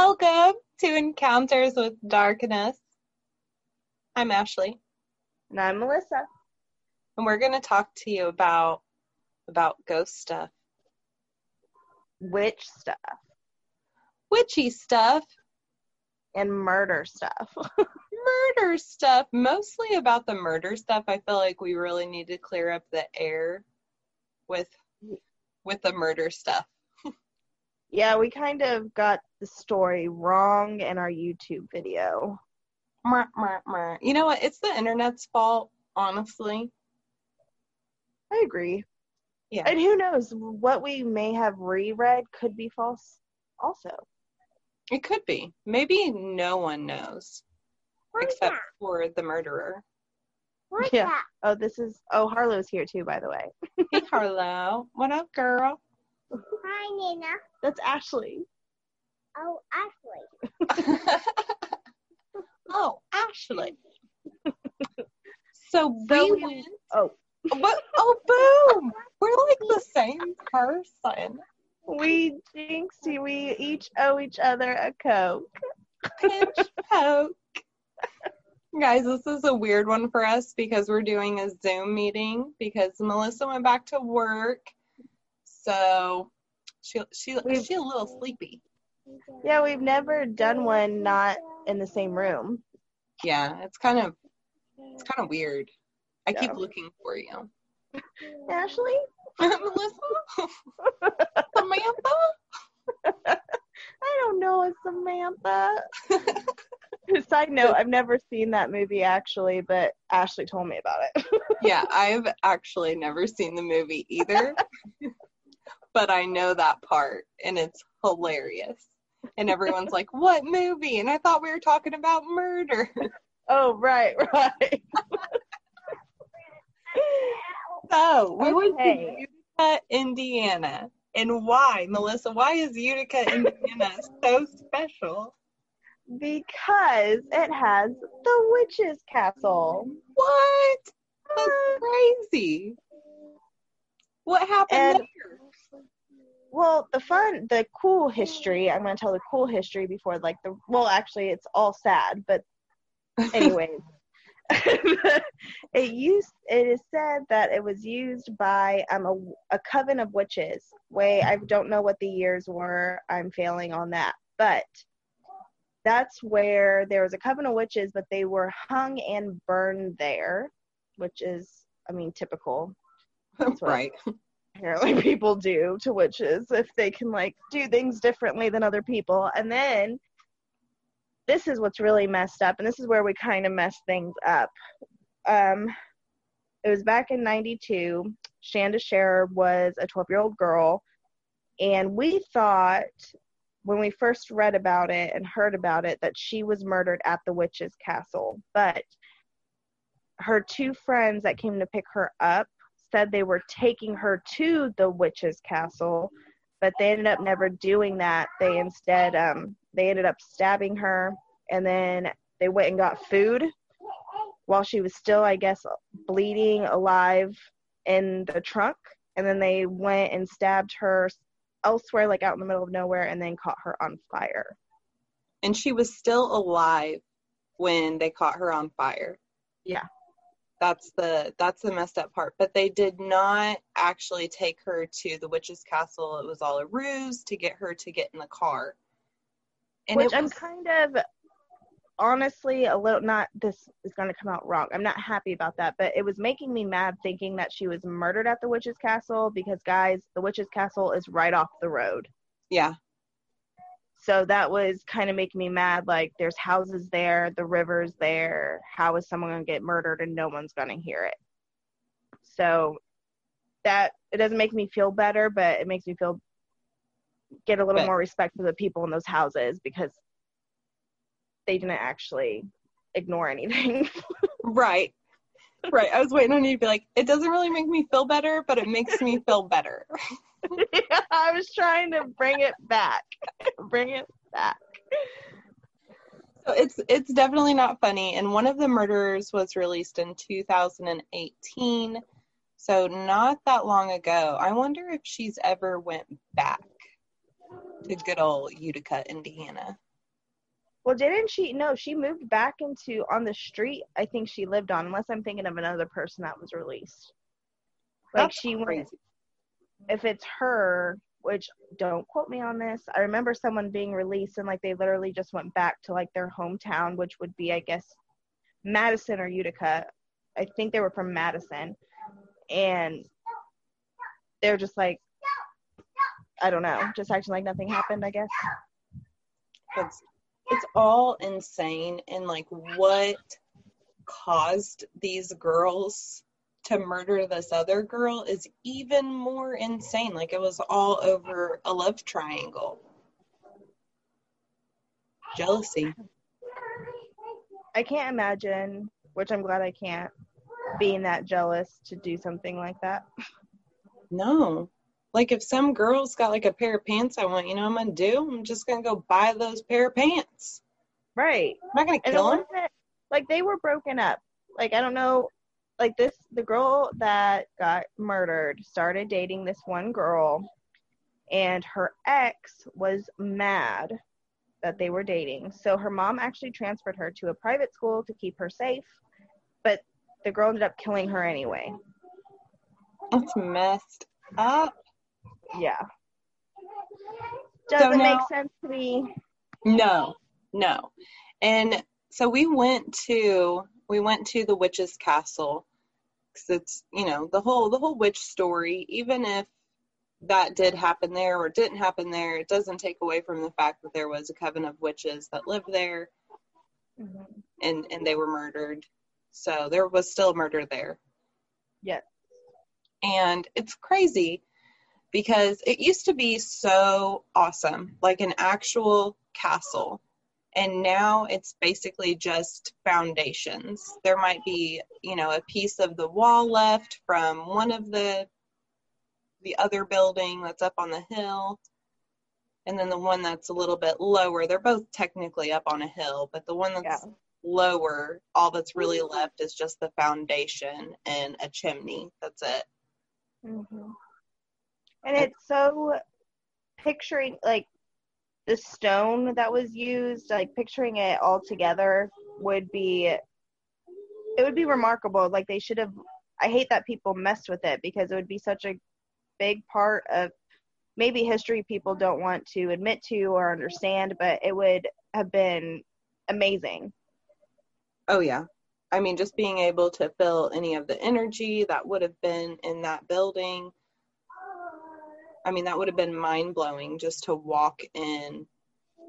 Welcome to Encounters with Darkness. I'm Ashley, And I'm Melissa. and we're going to talk to you about about ghost stuff, Witch stuff witchy stuff, and murder stuff. murder stuff. Mostly about the murder stuff. I feel like we really need to clear up the air with with the murder stuff. Yeah, we kind of got the story wrong in our YouTube video. You know what? It's the internet's fault, honestly. I agree. Yeah. And who knows, what we may have reread could be false also. It could be. Maybe no one knows except for the murderer. Yeah. Oh, this is, oh, Harlow's here too, by the way. Hey, Harlow. What up, girl? Hi, Nina. That's Ashley. Oh, Ashley. oh, Ashley. So we So we- went. Oh, What? Oh, boom! We're like the same person. we jinxed, we each owe each other a Coke. Pinch poke. Guys, this is a weird one for us because we're doing a Zoom meeting because Melissa went back to work, so she she We've- she a little sleepy. Yeah, we've never done one not in the same room. Yeah, it's kind of it's kind of weird. I keep looking for you, Ashley? Melissa, Samantha. I don't know a Samantha. Side note, I've never seen that movie actually, but Ashley told me about it. yeah, I've actually never seen the movie either, but I know that part, and it's hilarious. And everyone's like, "What movie?" And I thought we were talking about murder. oh, right, right. So we went Okay. to Utica, Indiana, and why, Melissa? Why is Utica, Indiana so special? because it has the witch's castle. What? That's crazy. What happened And- there? Well, the fun, the cool history, I'm going to tell the cool history before, like, the, well, actually, it's all sad, but anyways. it used it is said that it was used by um a, a coven of witches way i don't know what the years were i'm failing on that but that's where there was a coven of witches but they were hung and burned there which is i mean typical That's right. Apparently people do to witches if they can like do things differently than other people. And then this is what's really messed up and this is where we kind of mess things up. Um it was back in 92 shanda Sharer was a 12 year old girl and we thought when we first read about it and heard about it that she was murdered at the witch's castle. But her two friends that came to pick her up said they were taking her to the witch's castle, but they ended up never doing that. They instead um they ended up stabbing her and then they went and got food while she was still I guess bleeding alive in the trunk and then they went and stabbed her elsewhere like out in the middle of nowhere and then caught her on fire. And she was still alive when they caught her on fire. Yeah. That's the that's the messed up part. But they did not actually take her to the witch's castle. It was all a ruse to get her to get in the car. And Which it I'm kind of honestly a little not this is going to come out wrong. I'm not happy about that, but it was making me mad thinking that she was murdered at the witch's castle because guys, the witch's castle is right off the road. yeah, So that was kind of making me mad like there's houses there, the river's there. How is someone going to get murdered and no one's going to hear it? So that it doesn't make me feel better, but it makes me feel get a little But- more respect for the people in those houses because they didn't actually ignore anything. right. Right. I was waiting on you to be like, it doesn't really make me feel better, but it makes me feel better. I was trying to bring it back. bring it back. So it's it's definitely not funny. And one of the murderers was released in 2018, so not that long ago. I wonder if she's ever went back to good old Utica, Indiana. Well, didn't she? No, she moved back into on the street. I think she lived on, unless I'm thinking of another person that was released. Like That's she went. If it's her, which don't quote me on this. I remember someone being released and like they literally just went back to like their hometown, which would be, I guess, Madison or Utica. I think they were from Madison, and they're just like, I don't know, just acting like nothing happened. I guess. It's it's all insane and like what caused these girls to murder this other girl is even more insane. Like it was all over a love triangle. Jealousy. I can't imagine, which I'm glad I can't, being that jealous to do something like that. No. Like if some girl's got like a pair of pants I want, you know what I'm gonna do? I'm just gonna go buy those pair of pants. Right. I'm not gonna kill them. like they were broken up. Like I don't know, like this the girl that got murdered started dating this one girl and her ex was mad that they were dating. So her mom actually transferred her to a private school to keep her safe, but the girl ended up killing her anyway. That's messed up. Yeah. Doesn't now- make sense to me. No, no. And so we went to we went to the witch's castle it's you know the whole the whole witch story. Even if that did happen there or didn't happen there, it doesn't take away from the fact that there was a coven of witches that lived there mm-hmm. and and they were murdered. So there was still murder there. Yes. And it's crazy because it used to be so awesome, like an actual castle. And now it's basically just foundations. There might be, you know, a piece of the wall left from one of the the other building that's up on the hill. And then the one that's a little bit lower, they're both technically up on a hill, but the one that's Yeah. lower, all that's really left is just the foundation and a chimney. That's it. hmm And it's so picturing like the stone that was used, like picturing it all together would be it would be remarkable. Like they should have I hate that people messed with it because it would be such a big part of maybe history people don't want to admit to or understand, but it would have been amazing. Oh yeah. I mean, just being able to feel any of the energy that would have been in that building. I mean, that would have been mind blowing just to walk in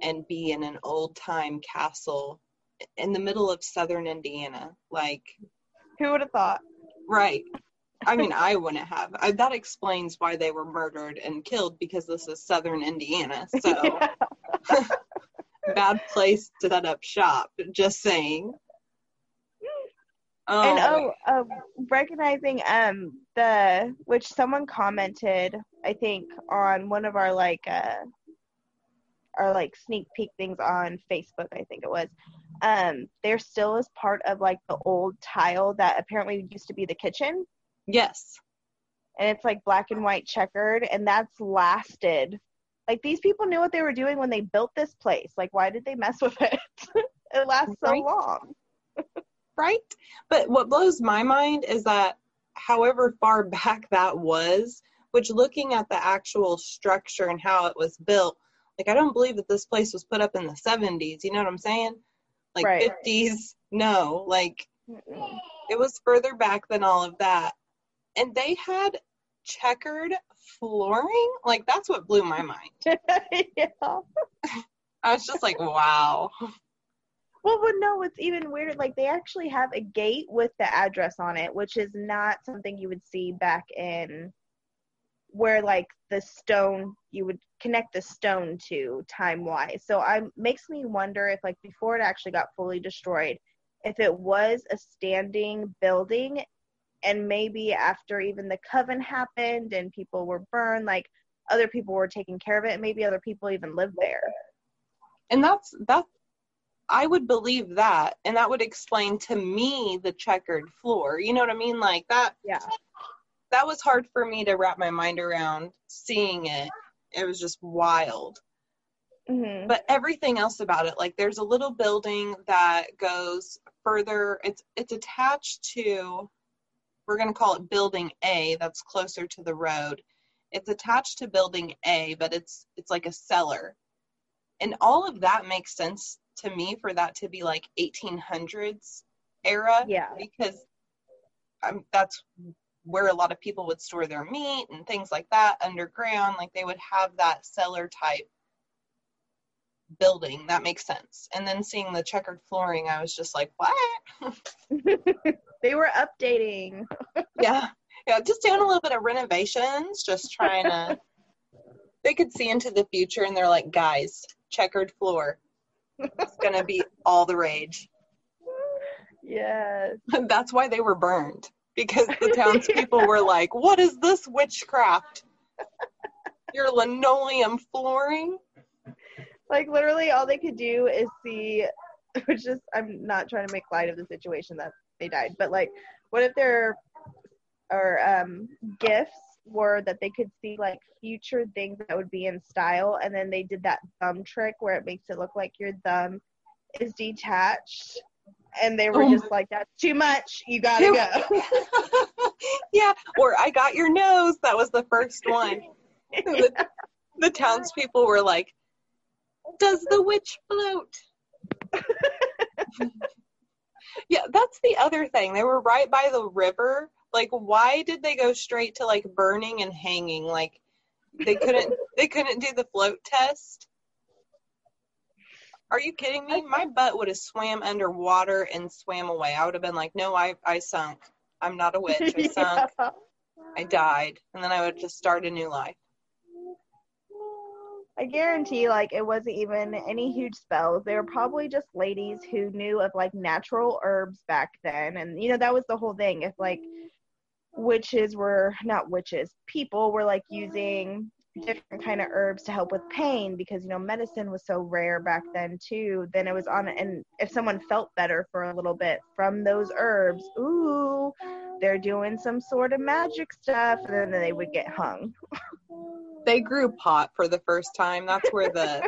and be in an old time castle in the middle of southern Indiana. Like, Who would have thought? right. I mean, I wouldn't have. I, that explains why they were murdered and killed because this is southern Indiana. So, bad place to set up shop. Just saying. Oh, and oh, uh, recognizing um the which someone commented, I think on one of our like uh our like sneak peek things on Facebook, I think it was. Um, there still is part of like the old tile that apparently used to be the kitchen, yes. and it's like black and white checkered, and that's lasted. Like these people knew what they were doing when they built this place. Like, why did they mess with it? it lasts so Right. long. Right? But what blows my mind is that however far back that was, which looking at the actual structure and how it was built, like I don't believe that this place was put up in the 70s, you know what I'm saying? Like Right. 50s, no, like Mm-mm. it was further back than all of that. And they had checkered flooring? Like that's what blew my mind. yeah. I was just like, wow. Well, but no, it's even weirder. Like they actually have a gate with the address on it, which is not something you would see back in where like the stone you would connect the stone to time wise. So I makes me wonder if like before it actually got fully destroyed, if it was a standing building and maybe after even the coven happened and people were burned, like other people were taking care of it and maybe other people even lived there. and that's that i would believe that and that would explain to me the checkered floor you know what i mean? Like that Yeah. that was hard for me to wrap my mind around seeing it. It was just wild. Hmm but everything else about it like there's a little building that goes further. It's it's attached to we're going to call it building a that's closer to the road. It's attached to building a but it's it's like a cellar. And all of that makes sense to me for that to be like 1800s era Yeah. because um, that's where a lot of people would store their meat and things like that underground like they would have that cellar type building. That makes sense. And then seeing the checkered flooring i was just like what? They were updating. yeah. Yeah just doing a little bit of renovations just trying to they could see into the future and they're like guys checkered floor it's gonna be all the rage. Yes. that's why they were burned because the townspeople were like what is this witchcraft? Your linoleum flooring? Like literally all they could do is see which is I'm not trying to make light of the situation that they died, but like what if their or um gifts were that they could see like future things that would be in style and then they did that thumb trick where it makes it look like your thumb is detached and they were Oh just like that's too much you gotta go yeah, or I got your nose. That was the first one. The, the townspeople were like, Does the witch float? yeah, that's the other thing. They were right by the river. Like, why did they go straight to like burning and hanging? Like, they couldn't. They couldn't do the float test. Are you kidding me? My butt would have swam underwater and swam away. I would have been like, no, I, I sunk. I'm not a witch. I sunk. Yeah. I died. And then I would just start a new life. I guarantee, like, it wasn't even any huge spells. They were probably just ladies who knew of like natural herbs back then, and you know that was the whole thing. If like witches were not witches, people were like using different kind of herbs to help with pain because you know medicine was so rare back then too. Then it was on, and if someone felt better for a little bit from those herbs, ooh, they're doing some sort of magic stuff, and then they would get hung. They grew pot for the first time. That's where the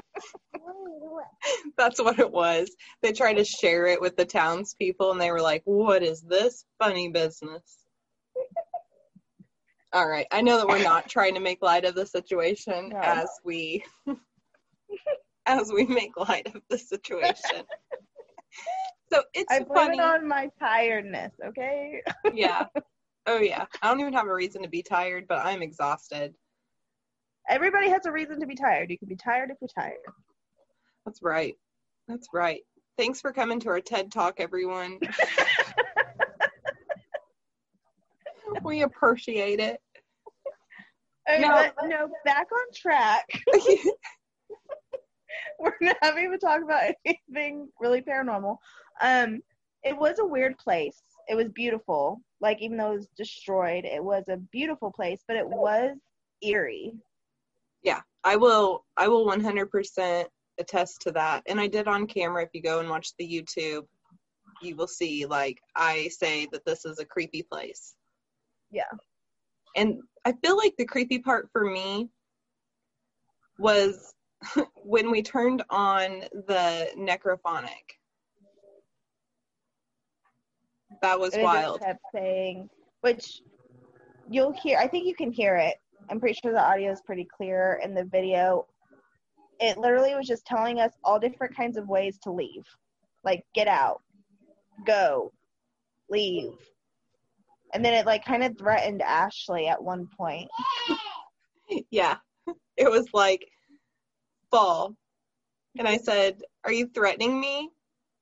that's what it was. They tried to share it with the townspeople and they were like, What is this funny business? All right. I know that we're not trying to make light of the situation No. as we as we make light of the situation. So it's I blame funny. it on my tiredness, okay? yeah. Oh yeah. I don't even have a reason to be tired, but I'm exhausted. Everybody has a reason to be tired. You can be tired if you're tired. That's right. That's right. Thanks for coming to our TED Talk, everyone. We appreciate it. Okay, No. but no, back on track. We're not even talking about anything really paranormal. Um, it was a weird place. It was beautiful. Like even though it was destroyed, it was a beautiful place, but it was eerie. yeah, I will. I will 100% attest to that. And I did on camera. If you go and watch the YouTube, you will see. Like I say that this is a creepy place. Yeah. And I feel like the creepy part for me was when we turned on the necrophonic. That was And it wild. kept saying, which you'll hear. I think you can hear it. I'm pretty sure the audio is pretty clear in the video. It literally was just telling us all different kinds of ways to leave, like get out, go, leave, and then it like kind of threatened Ashley at one point. Yeah. It was like fall. And I said, Are you threatening me?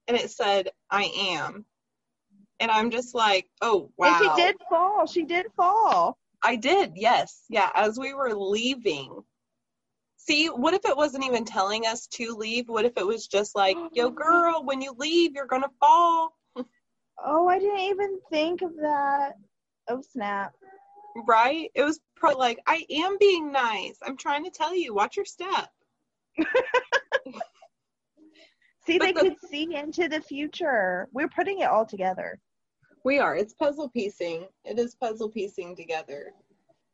And it said, I am. And I'm just like, Oh, wow. And she did fall. She did fall. I did, yes. Yeah, as we were leaving. See, what if it wasn't even telling us to leave? What if it was just like, Yo, girl, when you leave, you're going to fall? Oh, I didn't even think of that. Oh snap! Right? It was probably like, I am being nice. I'm trying to tell you, watch your step. See, But they the- could see into the future. We're putting it all together. We are. It's puzzle piecing. It is puzzle piecing together.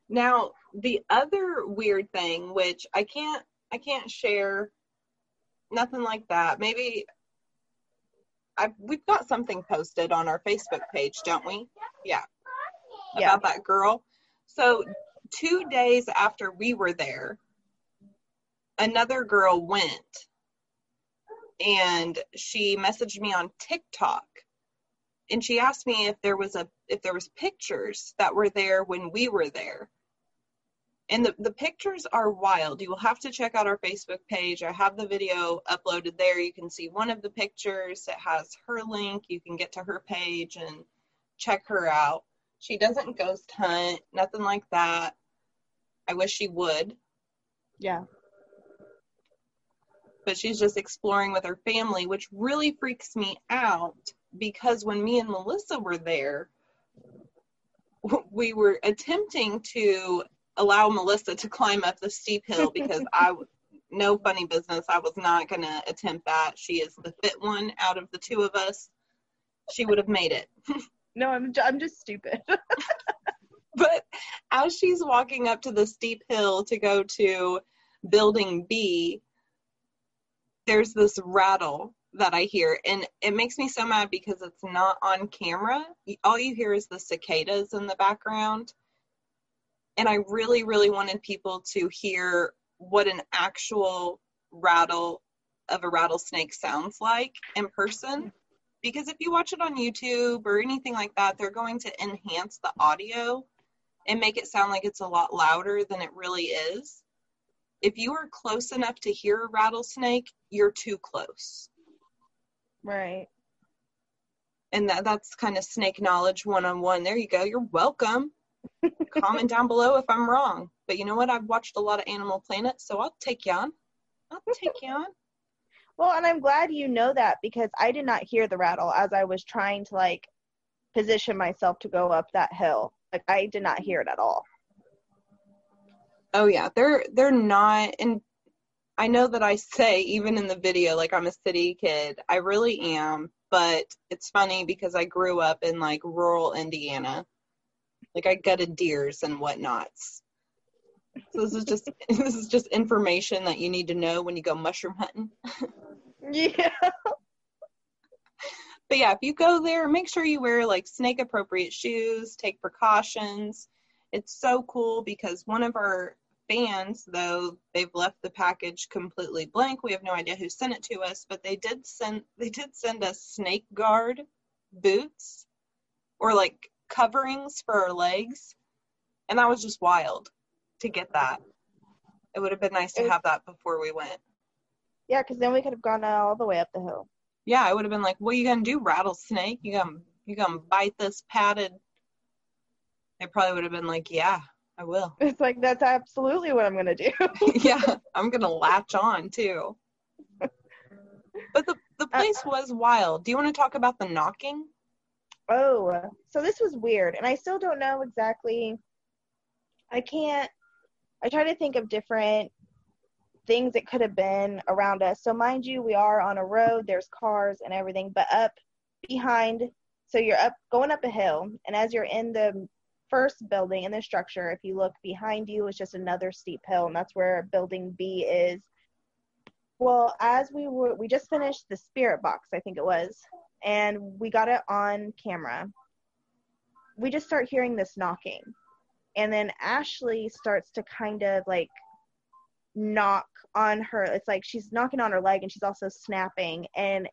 Now, the other weird thing, which I can't I can't share nothing like that. Maybe I we've got something posted on our Facebook page, don't we? Yeah. Yeah. About that girl. So two days after we were there, another girl went and she messaged me on TikTok and she asked me if there was a if there was pictures that were there when we were there and the, the pictures are wild. You will have to check out our facebook page. I have the video uploaded there. You can see one of the pictures. It has her link. You can get to her page and check her out. She doesn't ghost hunt nothing like that. I wish she would. Yeah. but she's just exploring with her family, which really freaks me out because when me and Melissa were there, we were attempting to allow Melissa to climb up the steep hill because I no funny business, I was not going to attempt that. She is the fit one out of the two of us. She would have made it. No, I'm I'm just stupid. But as she's walking up to the steep hill to go to building B, there's this rattle that I hear, and it makes me so mad because it's not on camera. All you hear is the cicadas in the background. And I really, really wanted people to hear what an actual rattle of a rattlesnake sounds like in person. Because if you watch it on YouTube or anything like that, they're going to enhance the audio and make it sound like it's a lot louder than it really is. If you are close enough to hear a rattlesnake, you're too close. right. And that, that's kind of snake knowledge one on one. There you go. You're welcome. Comment down below if I'm wrong. But you know what? I've watched a lot of Animal Planet, so I'll take you on. I'll take you on. Well, and I'm glad you know that because I did not hear the rattle as I was trying to like position myself to go up that hill. Like I did not hear it at all. Oh yeah, they're they're not and I know that I say even in the video like I'm a city kid. I really am, but it's funny because I grew up in like rural Indiana. Like I gutted deers and whatnots. So this is just this is just information that you need to know when you go mushroom hunting. Yeah. But yeah, if you go there, make sure you wear like snake appropriate shoes, take precautions. It's so cool because one of our fans, though they've left the package completely blank, we have no idea who sent it to us, but they did send they did send us snake guard boots or like coverings for our legs. And that was just wild to get that. It would have been nice to have that before we went. Yeah, because then we could have gone all the way up the hill. yeah, I would have been like, "What are you gonna do, rattlesnake? You gonna you gonna bite this padded?" They probably would have been like, "Yeah, I will. It's like that's absolutely what I'm gonna do. yeah, I'm gonna latch on too." But the the uh, place was wild. Do you want to talk about the knocking? Oh, so this was weird, and I still don't know exactly. I can't. I try to think of different things that could have been around us. So mind you, we are on a road. There's cars and everything, but up behind. So you're up going up a hill, and as you're in the first building in the structure, if you look behind you, it's just another steep hill, and that's where building B is. Well, as we were, we just finished the spirit box, I think it was, and we got it on camera. We just start hearing this knocking, and then Ashley starts to kind of like knock on her. It's like she's knocking on her leg, and she's also snapping, and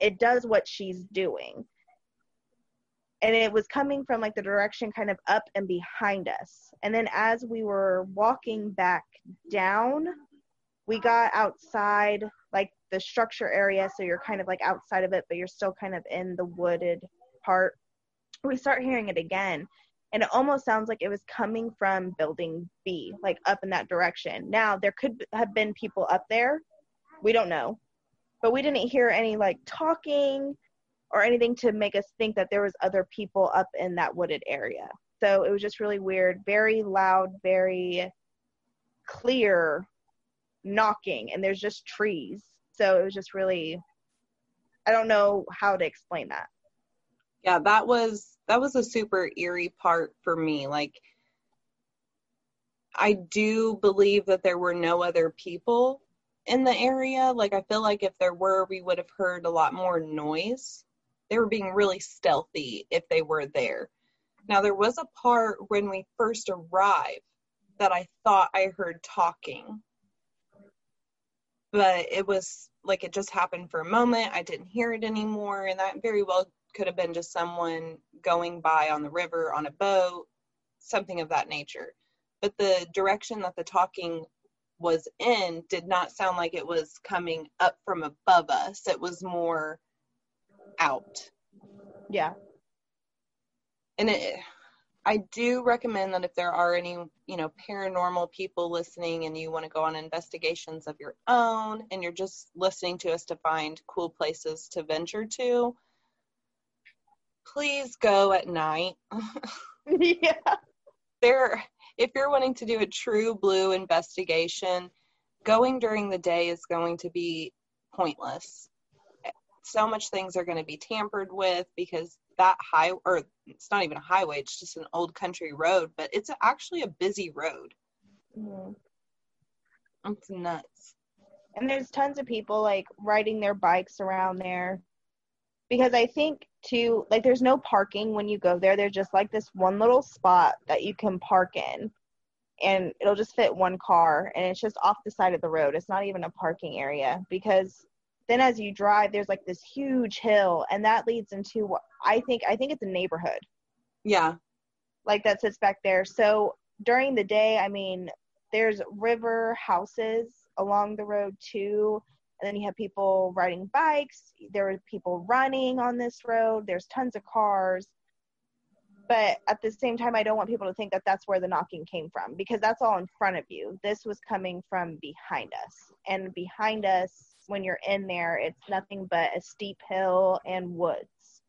it does what she's doing. And it was coming from like the direction kind of up and behind us. And then as we were walking back down, we got outside like the structure area so you're kind of like outside of it but you're still kind of in the wooded part. We start hearing it again and it almost sounds like it was coming from building b like up in that direction. Now there could have been people up there. We don't know. But we didn't hear any like talking or anything to make us think that there was other people up in that wooded area. So it was just really weird very loud very clear knocking and there's just trees so it was just really i don't know how to explain that Yeah, that was that was a super eerie part for me. Like I do believe that there were no other people in the area. Like I feel like if there were, we would have heard a lot more noise. They were being really stealthy if they were there. Now there was a part when we first arrived that I thought I heard talking. But it was like it just happened for a moment. I didn't hear it anymore and that very well could have been just someone going by on the river on a boat, something of that nature. But the direction that the talking was in did not sound like it was coming up from above us. It was more out. Yeah. And it, I do recommend that if there are any, you know, paranormal people listening and you want to go on investigations of your own and you're just listening to us to find cool places to venture to, please go at night. yeah. There if you're wanting to do a true blue investigation, going during the day is going to be pointless. So much things are going to be tampered with because that high or it's not even a highway, it's just an old country road, but it's actually a busy road. Mhm. It's nuts. And there's tons of people like riding their bikes around there. Because I think too, like there's no parking when you go there. There's just like this one little spot that you can park in. And it'll just fit one car and it's just off the side of the road. It's not even a parking area because then as you drive there's like this huge hill and that leads into what I think I think it's a neighborhood Yeah. like that sits back there. So during the day, I mean, there's river houses along the road too. And then you have people riding bikes. There are people running on this road. There's tons of cars. But at the same time, I don't want people to think that that's where the knocking came from because that's all in front of you. This was coming from behind us. And behind us, when you're in there, it's nothing but a steep hill and woods.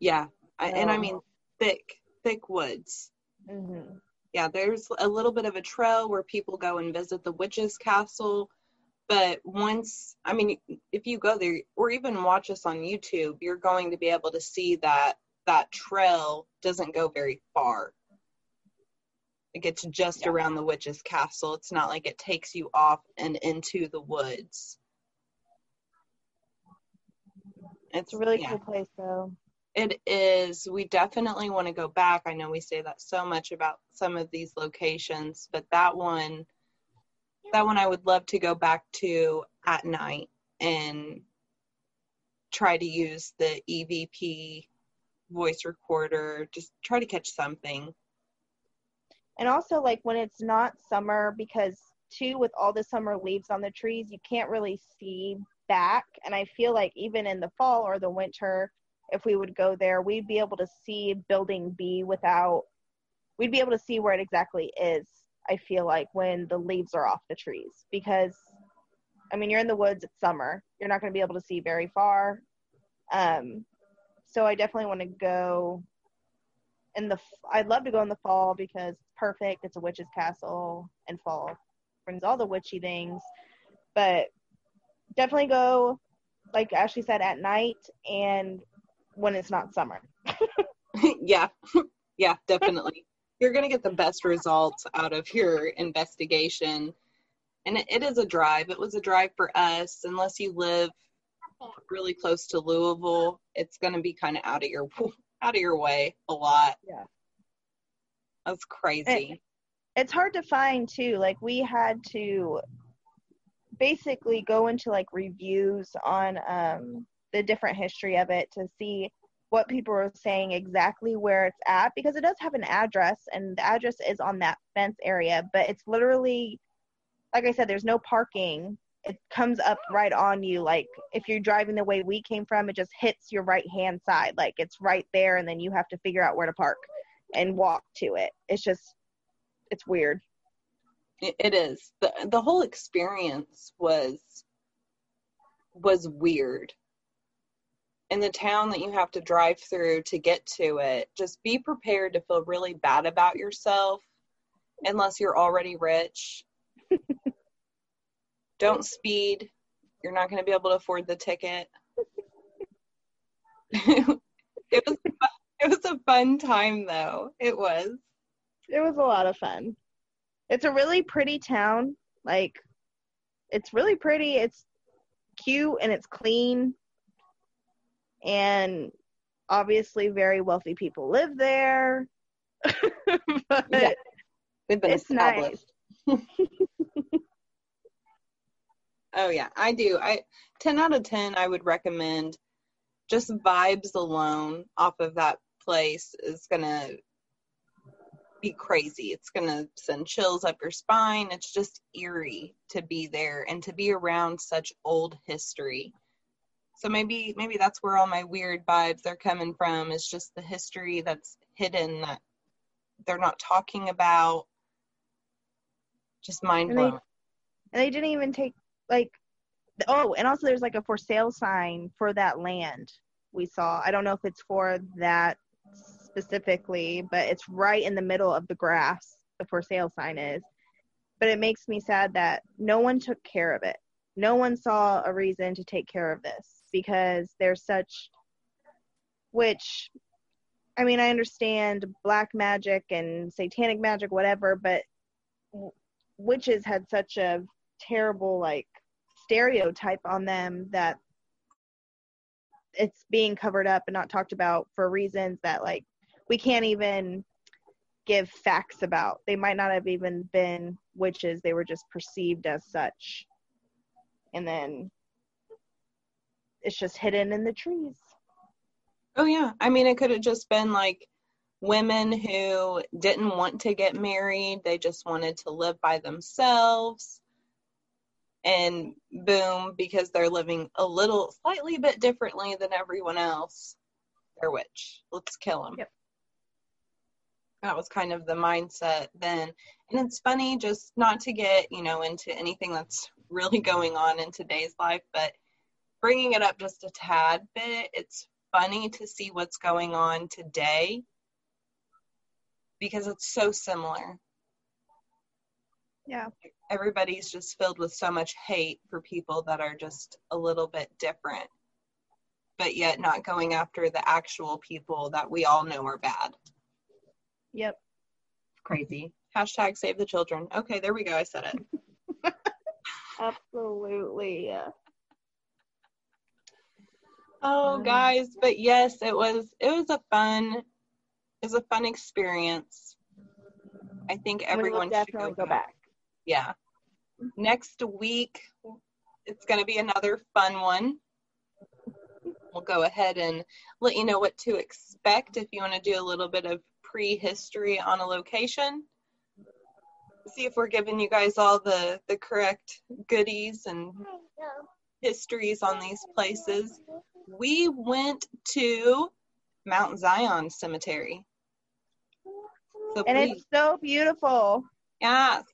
Yeah. I, and I mean thick, thick woods. hmm yeah, there's a little bit of a trail where people go and visit the witch's castle. But once, I mean, if you go there or even watch us on YouTube, you're going to be able to see that that trail doesn't go very far. It gets just Yeah. around the witch's castle. It's not like it takes you off and into the woods. It's a really yeah. cool place, though. It is. We definitely want to go back. I know we say that so much about some of these locations, but that one, that one I would love to go back to at night and try to use the EVP voice recorder, just try to catch something. And also, like when it's not summer, because too, with all the summer leaves on the trees, you can't really see back. And I feel like even in the fall or the winter, if we would go there, we'd be able to see Building B without, we'd be able to see where it exactly is. I feel like when the leaves are off the trees, because I mean, you're in the woods, it's summer, you're not going to be able to see very far. Um, so I definitely want to go in the I'd love to go in the fall because it's perfect. It's a witch's castle, and fall brings all the witchy things. But definitely go, like Ashley said, at night and when it's not summer. yeah, yeah, definitely. You're going to get the best results out of your investigation. And it, it is a drive. It was a drive for us. Unless you live really close to Louisville, it's going to be kind of out of your out of your way a lot. Yeah. That's crazy. It's hard to find too. Like we had to basically go into like reviews on um, the different history of it to see what people were saying exactly where it's at because it does have an address and the address is on that fence area, but it's literally like I said, there's no parking. It comes up right on you. Like if you're driving the way we came from, it just hits your right hand side. Like it's right there, and then you have to figure out where to park and walk to it. It's just, it's weird. It, is. the The whole experience was was weird. In the town that you have to drive through to get to it, just be prepared to feel really bad about yourself unless you're already rich. Don't speed. You're not going to be able to afford the ticket. it was it was a fun time though. It was. It was a lot of fun. It's a really pretty town. Like it's really pretty. It's cute and it's clean. And obviously very wealthy people live there. but Yeah. We've been It's nice. oh yeah, I do. I ten out of ten. I would recommend. Just vibes alone off of that place is gonna be crazy. It's gonna send chills up your spine. It's just eerie to be there and to be around such old history. So maybe maybe that's where all my weird vibes are coming from. Is just the history that's hidden that they're not talking about. Just mind And blowing. and they didn't even take like oh and also there's like a for sale sign for that land we saw. I don't know if it's for that specifically but it's right in the middle of the grass the for sale sign is. But it makes me sad that no one took care of it. No one saw a reason to take care of this because there's such which i mean i understand black magic and satanic magic whatever but witches had such a terrible like stereotype on them that it's being covered up and not talked about for reasons that like we can't even give facts about they might not have even been witches they were just perceived as such and then it's just hidden in the trees Oh yeah. I mean, it could have just been like women who didn't want to get married. They just wanted to live by themselves. And boom, because they're living a little slightly bit differently than everyone else, they're witch. Let's kill them. Yep. That was kind of the mindset then. And it's funny just not to get, you know, into anything that's really going on in today's life, but bringing it up just a tad bit, it's funny to see what's going on today because it's so similar. yeah Everybody's just filled with so much hate for people that are just a little bit different, but yet not going after the actual people that we all know are bad. yep Crazy. Hashtag save the children. Okay, there we go. I said it. absolutely Oh, Mm. guys, but yes, it was it was a fun it was a fun experience. I think And we everyone should definitely go go back yeah. Next week, it's going to be another fun one. We'll go ahead and let you know what to expect if you want to do a little bit of prehistory on a location. See if we're giving you guys all the, the correct goodies and histories on these places. We went to Mount Zion Cemetery. So and please, it's so beautiful Yes.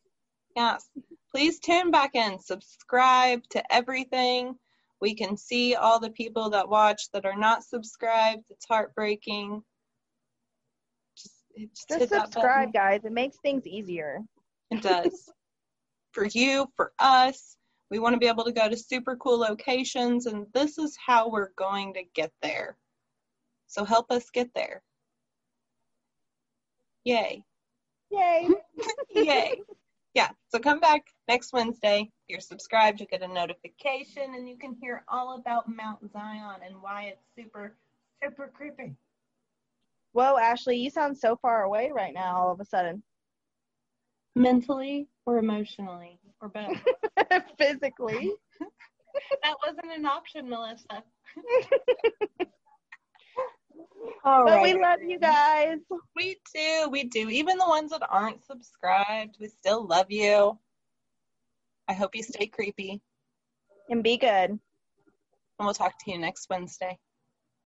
Yes. Please tune back in. Subscribe to everything. We can see all the people that watch that are not subscribed. It's heartbreaking. Just, just, just subscribe guys it makes things easier It does. for you, for us. We want to be able to go to super cool locations, and this is how we're going to get there. So help us get there. Yay. yay Yay. Yeah, so come back next Wednesday. If you're subscribed, you'll get a notification and you can hear all about Mount Zion and why it's super, super creepy. Whoa, Ashley, you sound so far away right now all of a sudden. Mentally or emotionally or both. Physically. that wasn't an option, Melissa. but we love you guys. We do, we do. Even the ones that aren't subscribed, we still love you. I hope you stay creepy, And be good. and we'll talk to you next Wednesday.